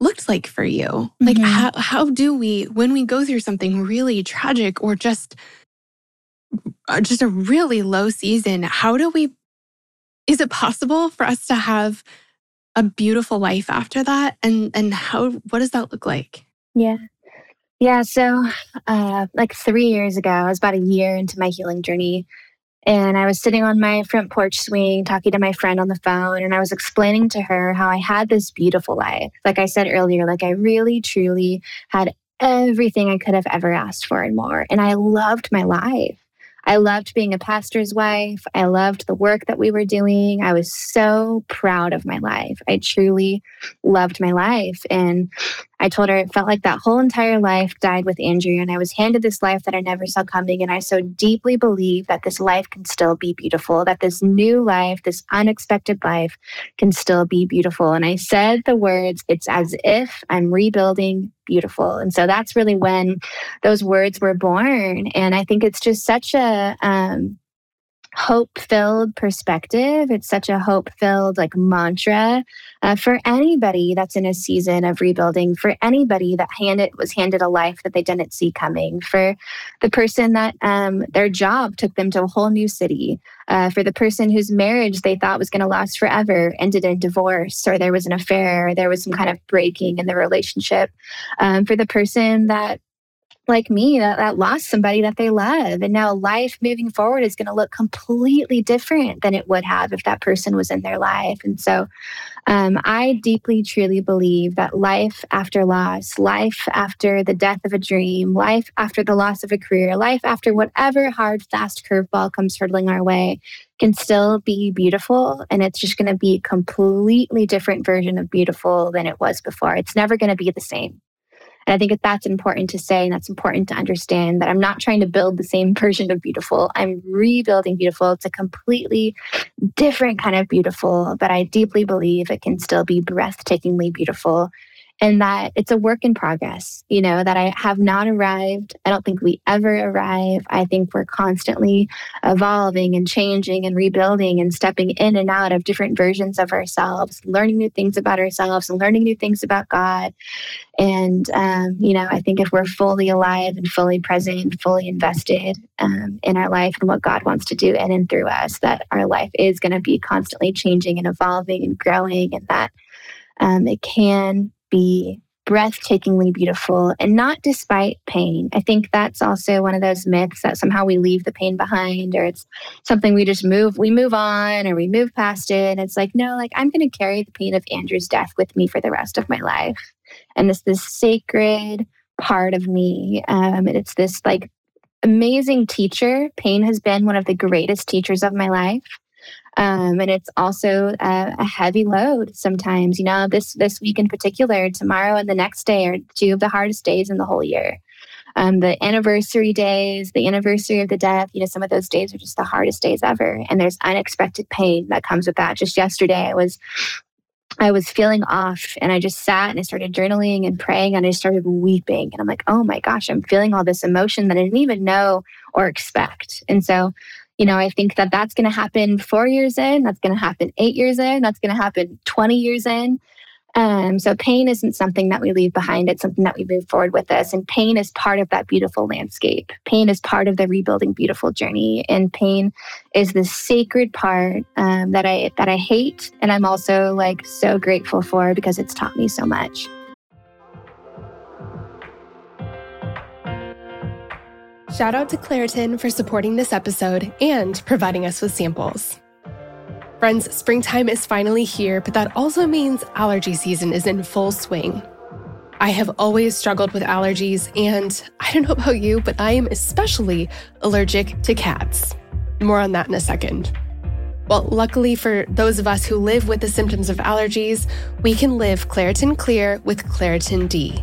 looked like for you? Mm-hmm. like how how do we when we go through something really tragic or just uh, just a really low season how do we is it possible for us to have a beautiful life after that? And and how what does that look like yeah yeah so uh like three years ago i was about a year into my healing journey and i was sitting on my front porch swing talking to my friend on the phone and i was explaining to her how i had this beautiful life like i said earlier like i really truly had everything i could have ever asked for and more and i loved my life I loved being a pastor's wife. I loved the work that we were doing. I was so proud of my life. I truly loved my life. And I told her it felt like that whole entire life died with Andrew, and I was handed this life that I never saw coming. And I so deeply believe that this life can still be beautiful, that this new life, this unexpected life, can still be beautiful. And I said the words, it's as if I'm rebuilding beautiful. And so that's really when those words were born. And I think it's just such a, um, hope filled perspective. It's such a hope filled like mantra uh, for anybody that's in a season of rebuilding, for anybody that handed was handed a life that they didn't see coming, for the person that um, their job took them to a whole new city, uh, for the person whose marriage they thought was going to last forever ended in divorce, or there was an affair, or there was some kind of breaking in the relationship, um, for the person that like me that, that lost somebody that they love. And now life moving forward is going to look completely different than it would have if that person was in their life. And so um, I deeply, truly believe that life after loss, life after the death of a dream, life after the loss of a career, life after whatever hard, fast curveball comes hurtling our way can still be beautiful. And it's just going to be a completely different version of beautiful than it was before. It's never going to be the same. And I think that that's important to say and that's important to understand that I'm not trying to build the same version of beautiful. I'm rebuilding beautiful. It's a completely different kind of beautiful, but I deeply believe it can still be breathtakingly beautiful and that it's a work in progress, you know, that I have not arrived. I don't think we ever arrive. I think we're constantly evolving and changing and rebuilding and stepping in and out of different versions of ourselves, learning new things about ourselves and learning new things about God. And, um, you know, I think if we're fully alive and fully present and fully invested um, in our life and what God wants to do in and through us, that our life is going to be constantly changing and evolving and growing, and that um, it can be breathtakingly beautiful and not despite pain. I think that's also one of those myths that somehow we leave the pain behind or it's something we just move we move on or we move past it. And it's like no, like I'm going to carry the pain of Andrew's death with me for the rest of my life. And it's this sacred part of me. Um, and it's this like amazing teacher. Pain has been one of the greatest teachers of my life. Um, and it's also a, a, heavy load sometimes. You know, this this week in particular, tomorrow and the next day are two of the hardest days in the whole year. Um, the anniversary days, the anniversary of the death, you know, some of those days are just the hardest days ever. And there's unexpected pain that comes with that. Just yesterday, I was I was feeling off and I just sat and I started journaling and praying and I started weeping. And I'm like, oh my gosh, I'm feeling all this emotion that I didn't even know or expect. And so you know, I think that that's going to happen four years in, that's going to happen eight years in, that's going to happen 20 years in. Um, so pain isn't something that we leave behind. It's something that we move forward with us. And pain is part of that beautiful landscape. Pain is part of the rebuilding beautiful journey. And pain is the sacred part um, that I that I hate. And I'm also like so grateful for because it's taught me so much. Shout out to Claritin for supporting this episode and providing us with samples. Friends, springtime is finally here, but that also means allergy season is in full swing. I have always struggled with allergies, and I don't know about you, but I am especially allergic to cats. More on that in a second. Well, luckily for those of us who live with the symptoms of allergies, we can live Claritin Clear with Claritin D.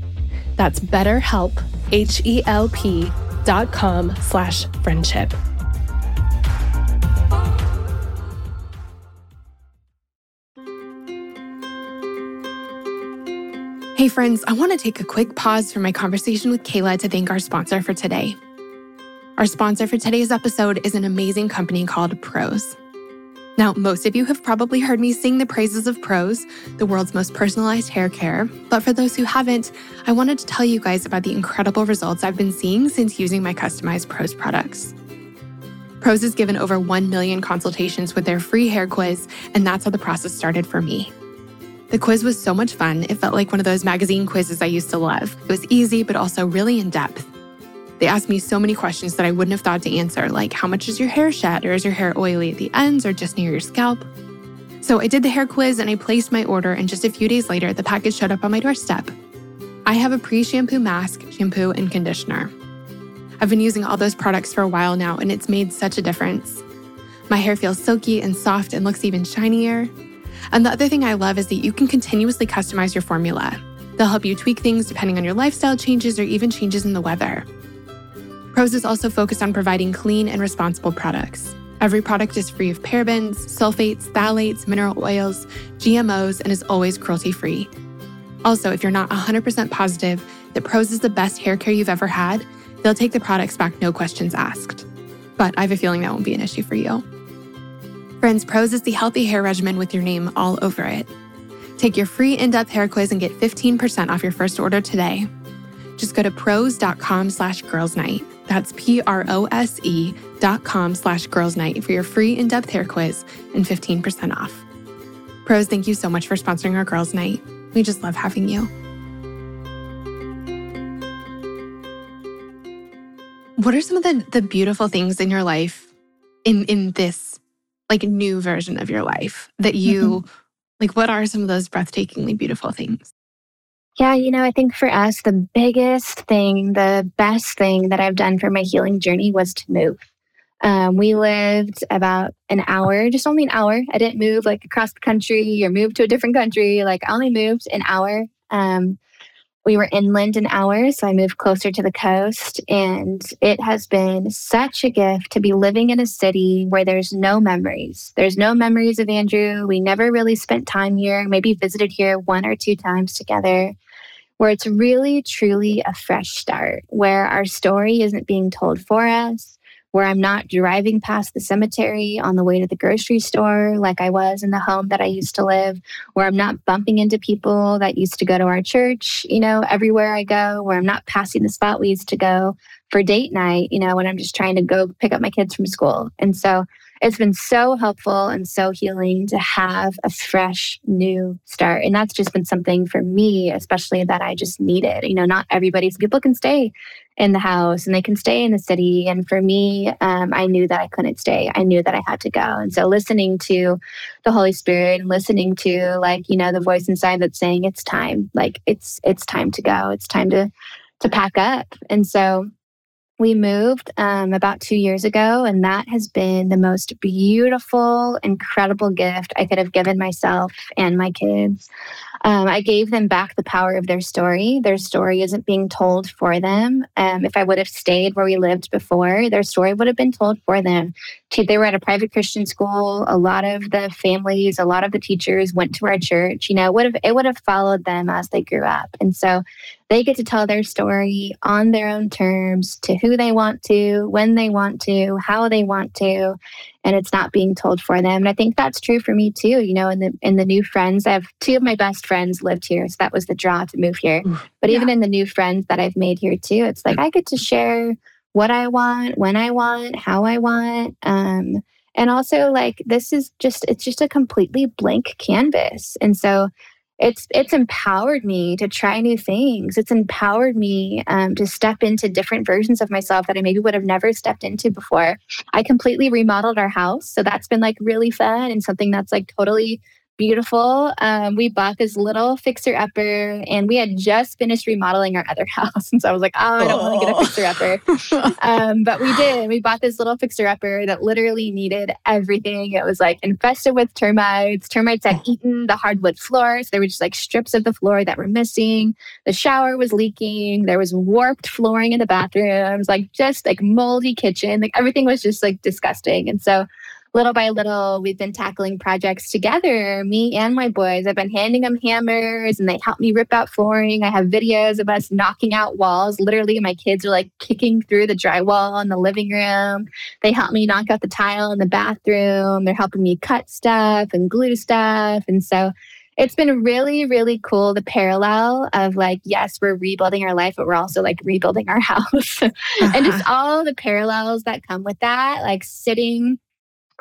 That's betterhelp, H-E-L-P dot com slash friendship. Hey friends, I want to take a quick pause from my conversation with Kayla to thank our sponsor for today. Our sponsor for today's episode is an amazing company called Prose. Now, most of you have probably heard me sing the praises of Prose, the world's most personalized hair care. But for those who haven't, I wanted to tell you guys about the incredible results I've been seeing since using my customized Prose products. Prose has given over 1 million consultations with their free hair quiz, and that's how the process started for me. The quiz was so much fun, it felt like one of those magazine quizzes I used to love. It was easy, but also really in depth. They asked me so many questions that I wouldn't have thought to answer, like how much is your hair shed, or is your hair oily at the ends or just near your scalp? So I did the hair quiz and I placed my order, and just a few days later, the package showed up on my doorstep. I have a pre shampoo mask, shampoo, and conditioner. I've been using all those products for a while now, and it's made such a difference. My hair feels silky and soft and looks even shinier. And the other thing I love is that you can continuously customize your formula. They'll help you tweak things depending on your lifestyle changes or even changes in the weather. Prose is also focused on providing clean and responsible products. Every product is free of parabens, sulfates, phthalates, mineral oils, GMOs, and is always cruelty free. Also, if you're not 100% positive that Prose is the best hair care you've ever had, they'll take the products back no questions asked. But I have a feeling that won't be an issue for you. Friends, Prose is the healthy hair regimen with your name all over it. Take your free in depth hair quiz and get 15% off your first order today. Just go to prose.com slash girls night. That's P R O S E dot com slash girls night for your free in depth hair quiz and 15% off. Prose, thank you so much for sponsoring our girls' night. We just love having you. What are some of the, the beautiful things in your life in, in this like new version of your life that you mm-hmm. like what are some of those breathtakingly beautiful things? Yeah, you know, I think for us, the biggest thing, the best thing that I've done for my healing journey was to move. Um, we lived about an hour, just only an hour. I didn't move like across the country or move to a different country. Like I only moved an hour. Um, we were inland an hour, so I moved closer to the coast. And it has been such a gift to be living in a city where there's no memories. There's no memories of Andrew. We never really spent time here, maybe visited here one or two times together, where it's really, truly a fresh start, where our story isn't being told for us where I'm not driving past the cemetery on the way to the grocery store like I was in the home that I used to live, where I'm not bumping into people that used to go to our church, you know, everywhere I go, where I'm not passing the spot we used to go for date night, you know, when I'm just trying to go pick up my kids from school. And so it's been so helpful and so healing to have a fresh new start. And that's just been something for me, especially that I just needed. You know, not everybody, so people can stay in the house and they can stay in the city. And for me, um, I knew that I couldn't stay. I knew that I had to go. And so listening to the Holy Spirit and listening to like, you know, the voice inside that's saying it's time, like it's it's time to go. It's time to to pack up. And so we moved um, about two years ago, and that has been the most beautiful, incredible gift I could have given myself and my kids. Um, I gave them back the power of their story. Their story isn't being told for them. Um, if I would have stayed where we lived before, their story would have been told for them. They were at a private Christian school. A lot of the families, a lot of the teachers went to our church. You know, it would have it would have followed them as they grew up, and so they get to tell their story on their own terms to who they want to, when they want to, how they want to, and it's not being told for them. And I think that's true for me too. You know, in the in the new friends, I have two of my best friends lived here, so that was the draw to move here. But yeah. even in the new friends that I've made here too, it's like I get to share what I want, when I want, how I want. Um, and also like this is just it's just a completely blank canvas. And so it's it's empowered me to try new things. It's empowered me um, to step into different versions of myself that i maybe would have never stepped into before. I completely remodeled our house so that's been like really fun and something that's like totally beautiful. Um, we bought this little fixer upper, and we had just finished remodeling our other house. And so I was like, oh, I don't oh. want to get a fixer upper. um, but we did. We bought this little fixer upper that literally needed everything. It was like infested with termites. Termites had eaten the hardwood floor. So there were just like strips of the floor that were missing. The shower was leaking. There was warped flooring in the bathrooms, like just like moldy kitchen. Like everything was just like disgusting. And so little by little, we've been tackling projects together, me and my boys. I've been handing them hammers and they help me rip out flooring. I have videos of us knocking out walls. Literally, my kids are like kicking through the drywall in the living room. They help me knock out the tile in the bathroom. They're helping me cut stuff and glue stuff. And so it's been really, really cool the parallel of like, yes, we're rebuilding our life, but we're also like rebuilding our house. uh-huh. and just all the parallels that come with that, like sitting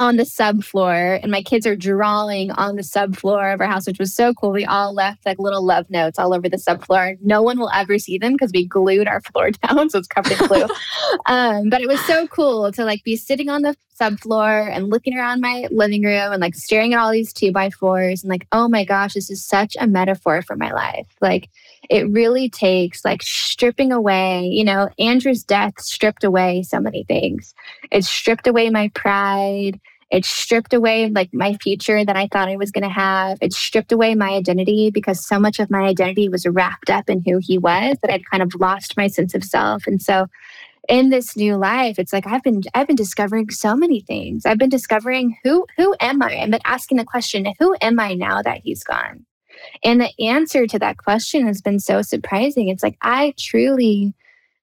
on the subfloor and my kids are drawing on the subfloor of our house, which was so cool. We all left like little love notes all over the subfloor. No one will ever see them because we glued our floor down, so it's covered in glue. um, but it was so cool to like be sitting on the subfloor and looking around my living room and like staring at all these two by fours and like, oh my gosh, this is such a metaphor for my life. Like it really takes like stripping away, you know, Andrew's death stripped away so many things. It stripped away my pride. It stripped away like my future that I thought I was going to have. It stripped away my identity because so much of my identity was wrapped up in who he was that I'd kind of lost my sense of self. And so in this new life, it's like I've been I've been discovering so many things. I've been discovering who who am I? I've been asking the question, who am I now that he's gone? And the answer to that question has been so surprising. It's like I truly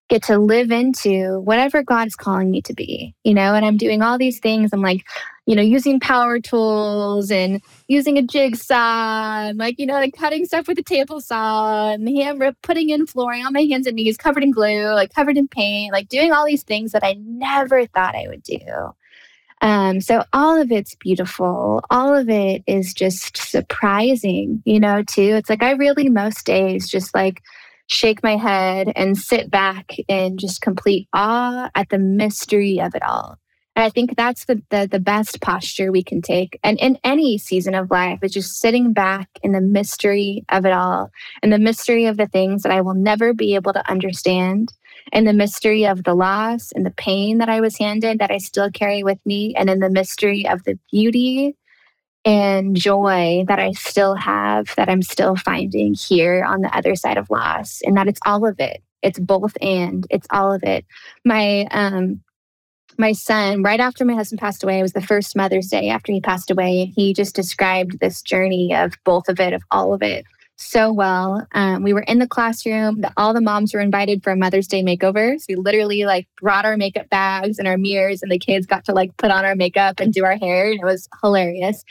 get to live into whatever God's calling me to be, you know, and I'm doing all these things. I'm like, you know, using power tools and using a jigsaw and like, you know, like cutting stuff with a table saw and the hammer, putting in flooring on my hands and knees, covered in glue, like covered in paint, like doing all these things that I never thought I would do. Um, so all of it's beautiful. All of it is just surprising, you know, too. It's like I really most days just like shake my head and sit back in just complete awe at the mystery of it all. And I think that's the, the, the best posture we can take. And in any season of life is just sitting back in the mystery of it all and the mystery of the things that I will never be able to understand and the mystery of the loss and the pain that I was handed that I still carry with me and in the mystery of the beauty and joy that I still have, that I'm still finding here on the other side of loss, and that it's all of it. It's both and it's all of it. My um my son, right after my husband passed away, it was the first Mother's Day after he passed away, he just described this journey of both of it, of all of it so well. Um, we were in the classroom. The, all the moms were invited for a Mother's Day makeover. So we literally like brought our makeup bags and our mirrors, and the kids got to like put on our makeup and do our hair, and it was hilarious.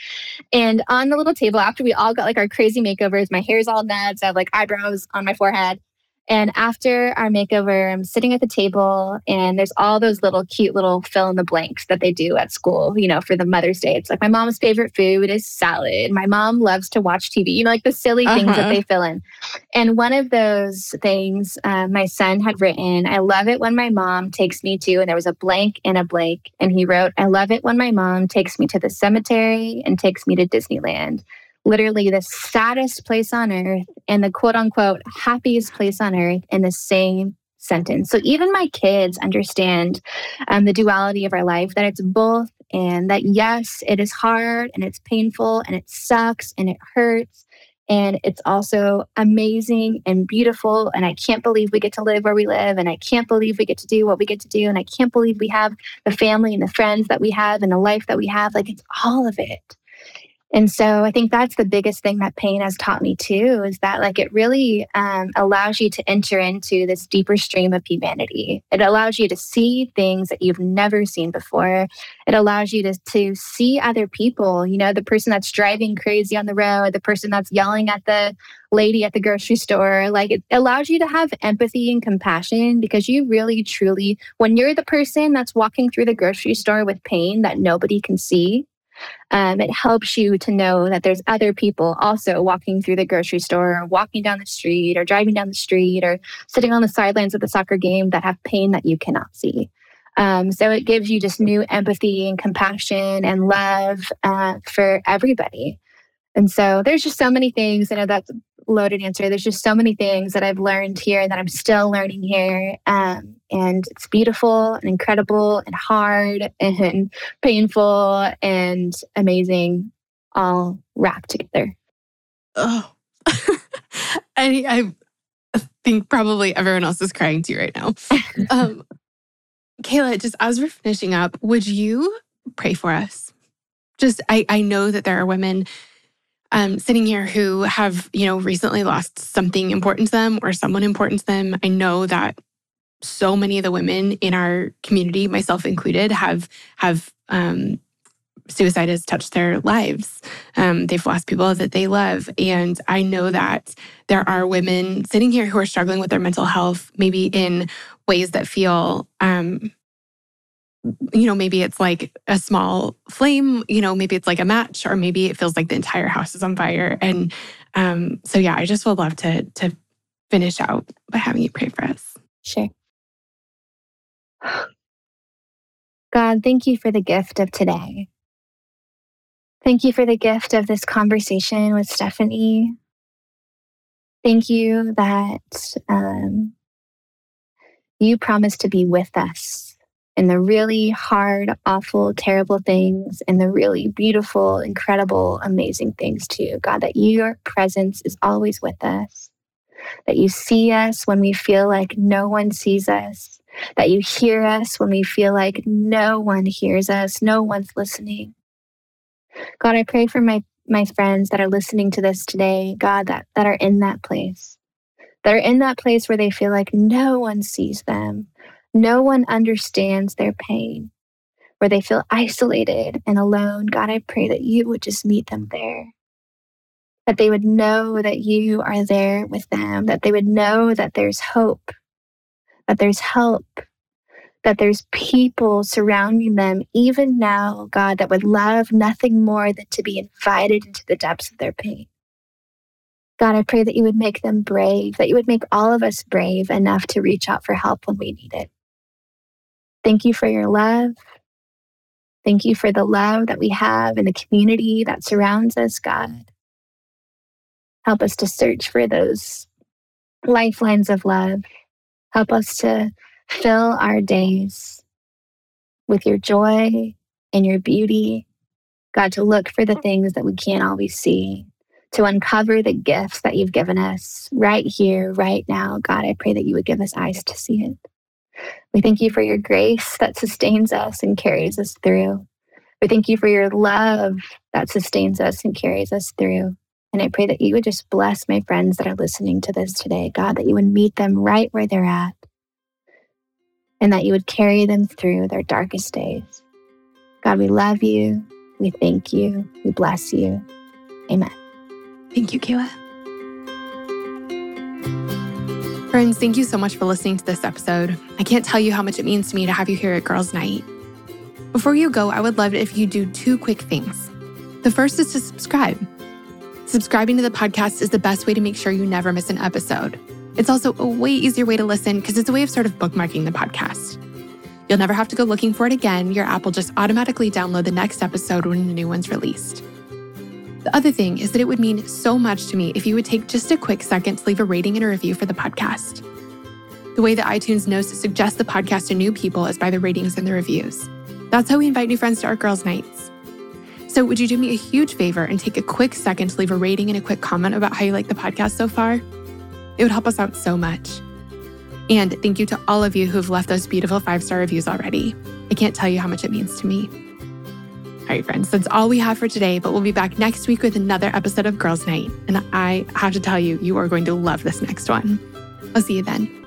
And on the little table, after we all got like our crazy makeovers, my hair's all nuts. I have like eyebrows on my forehead. And after our makeover, I'm sitting at the table and there's all those little cute little fill in the blanks that they do at school, you know, for the Mother's Day. It's like my mom's favorite food is salad. My mom loves to watch TV, you know, like the silly uh-huh. things that uh-huh. they fill in. And one of those things uh, my son had written, I love it when my mom takes me to, and there was a blank and a blank. And he wrote, I love it when my mom takes me to the cemetery and takes me to Disneyland literally the saddest place on earth and the quote unquote happiest place on earth in the same sentence. So even my kids understand um, the duality of our life, that it's both, and that yes, it is hard and it's painful and it sucks and it hurts. And it's also amazing and beautiful. And I can't believe we get to live where we live. And I can't believe we get to do what we get to do. And I can't believe we have the family and the friends that we have and the life that we have. Like it's all of it. And so I think that's the biggest thing that pain has taught me too is that like it really um, allows you to enter into this deeper stream of humanity. It allows you to see things that you've never seen before. It allows you to, to see other people, you know, the person that's driving crazy on the road, the person that's yelling at the lady at the grocery store. Like it allows you to have empathy and compassion because you really, truly, when you're the person that's walking through the grocery store with pain that nobody can see, um, it helps you to know that there's other people also walking through the grocery store, or walking down the street, or driving down the street, or sitting on the sidelines of the soccer game that have pain that you cannot see. Um, so it gives you just new empathy and compassion and love uh, for everybody. And so there's just so many things. I know that's loaded answer. There's just so many things that I've learned here and that I'm still learning here. Um, and it's beautiful and incredible and hard and painful and amazing all wrapped together. Oh, I, I think probably everyone else is crying too right now. Um, Kayla, just as we're finishing up, would you pray for us? just I, I know that there are women um, sitting here who have, you know, recently lost something important to them or someone important to them. I know that so many of the women in our community, myself included, have have um, suicide has touched their lives. Um, they've lost people that they love, and I know that there are women sitting here who are struggling with their mental health, maybe in ways that feel um, you know, maybe it's like a small flame, you know, maybe it's like a match, or maybe it feels like the entire house is on fire. And um, so, yeah, I just would love to to finish out by having you pray for us. Sure. God, thank you for the gift of today. Thank you for the gift of this conversation with Stephanie. Thank you that um, you promised to be with us in the really hard, awful, terrible things and the really beautiful, incredible, amazing things too. God, that your presence is always with us, that you see us when we feel like no one sees us, that you hear us when we feel like no one hears us, no one's listening. God, I pray for my, my friends that are listening to this today, God, that, that are in that place, that are in that place where they feel like no one sees them, no one understands their pain, where they feel isolated and alone. God, I pray that you would just meet them there. That they would know that you are there with them, that they would know that there's hope, that there's help, that there's people surrounding them, even now, God, that would love nothing more than to be invited into the depths of their pain. God, I pray that you would make them brave, that you would make all of us brave enough to reach out for help when we need it. Thank you for your love. Thank you for the love that we have in the community that surrounds us, God. Help us to search for those lifelines of love. Help us to fill our days with your joy and your beauty. God, to look for the things that we can't always see, to uncover the gifts that you've given us right here, right now. God, I pray that you would give us eyes to see it. We thank you for your grace that sustains us and carries us through. We thank you for your love that sustains us and carries us through. And I pray that you would just bless my friends that are listening to this today, God, that you would meet them right where they're at and that you would carry them through their darkest days. God, we love you. We thank you. We bless you. Amen. Thank you, Kayla. Friends, thank you so much for listening to this episode. I can't tell you how much it means to me to have you here at Girls Night. Before you go, I would love it if you do two quick things. The first is to subscribe. Subscribing to the podcast is the best way to make sure you never miss an episode. It's also a way easier way to listen because it's a way of sort of bookmarking the podcast. You'll never have to go looking for it again. Your app will just automatically download the next episode when a new one's released. The other thing is that it would mean so much to me if you would take just a quick second to leave a rating and a review for the podcast. The way that iTunes knows to suggest the podcast to new people is by the ratings and the reviews. That's how we invite new friends to our girls' nights. So, would you do me a huge favor and take a quick second to leave a rating and a quick comment about how you like the podcast so far? It would help us out so much. And thank you to all of you who have left those beautiful five star reviews already. I can't tell you how much it means to me. All right, friends, that's all we have for today, but we'll be back next week with another episode of Girls Night. And I have to tell you, you are going to love this next one. I'll see you then.